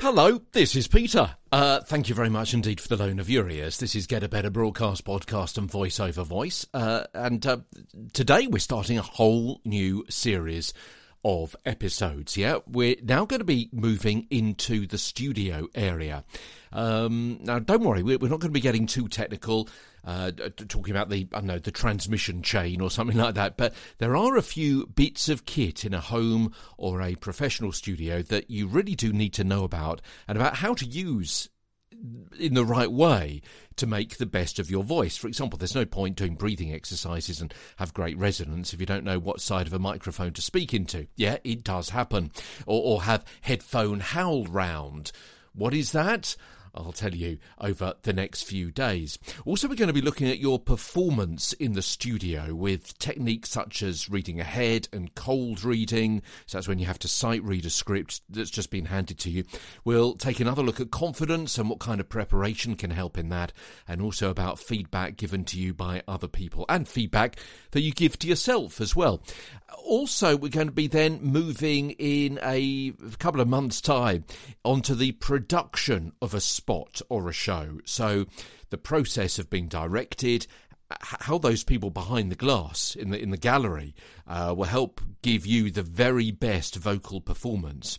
Hello, this is Peter. Uh, thank you very much indeed for the loan of your ears. This is Get a Better Broadcast Podcast and Voice Over Voice. Uh, and uh, today we're starting a whole new series of episodes. Yeah, we're now going to be moving into the studio area. Um, now, don't worry, we're, not going to be getting too technical. Uh, talking about the I don't know the transmission chain or something like that. But there are a few bits of kit in a home or a professional studio that you really do need to know about and about how to use in the right way to make the best of your voice. For example, there's no point doing breathing exercises and have great resonance if you don't know what side of a microphone to speak into. Yeah, it does happen. Or, or have headphone howl round. What is that? I'll tell you over the next few days. Also, we're going to be looking at your performance in the studio with techniques such as reading ahead and cold reading. So that's when you have to sight read a script that's just been handed to you. We'll take another look at confidence and what kind of preparation can help in that, and also about feedback given to you by other people and feedback that you give to yourself as well. Also, we're going to be then moving in a couple of months' time onto the production of a spot or a show. So the process of being directed, how those people behind the glass in the in the gallery uh, will help give you the very best vocal performance.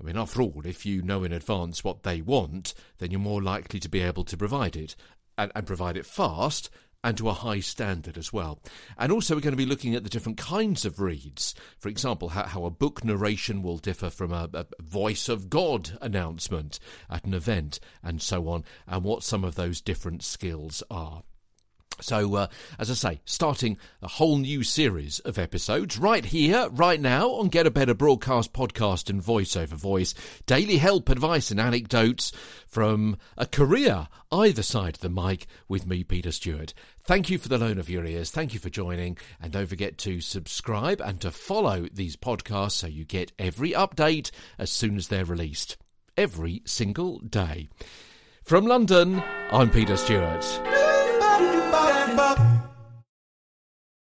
I mean, after all, if you know in advance what they want, then you're more likely to be able to provide it and, and provide it fast and to a high standard as well. And also, we're going to be looking at the different kinds of reads. For example, how, how a book narration will differ from a, a, voice of God announcement at an event, and so on, and what some of those different skills are. So, uh, as I say, starting a whole new series of episodes right here, right now on Get a Better Broadcast podcast and voice over voice. Daily help, advice, and anecdotes from a career either side of the mic with me, Peter Stewart. Thank you for the loan of your ears. Thank you for joining. And don't forget to subscribe and to follow these podcasts so you get every update as soon as they're released. Every single day. From London, I'm Peter Stewart. Bop.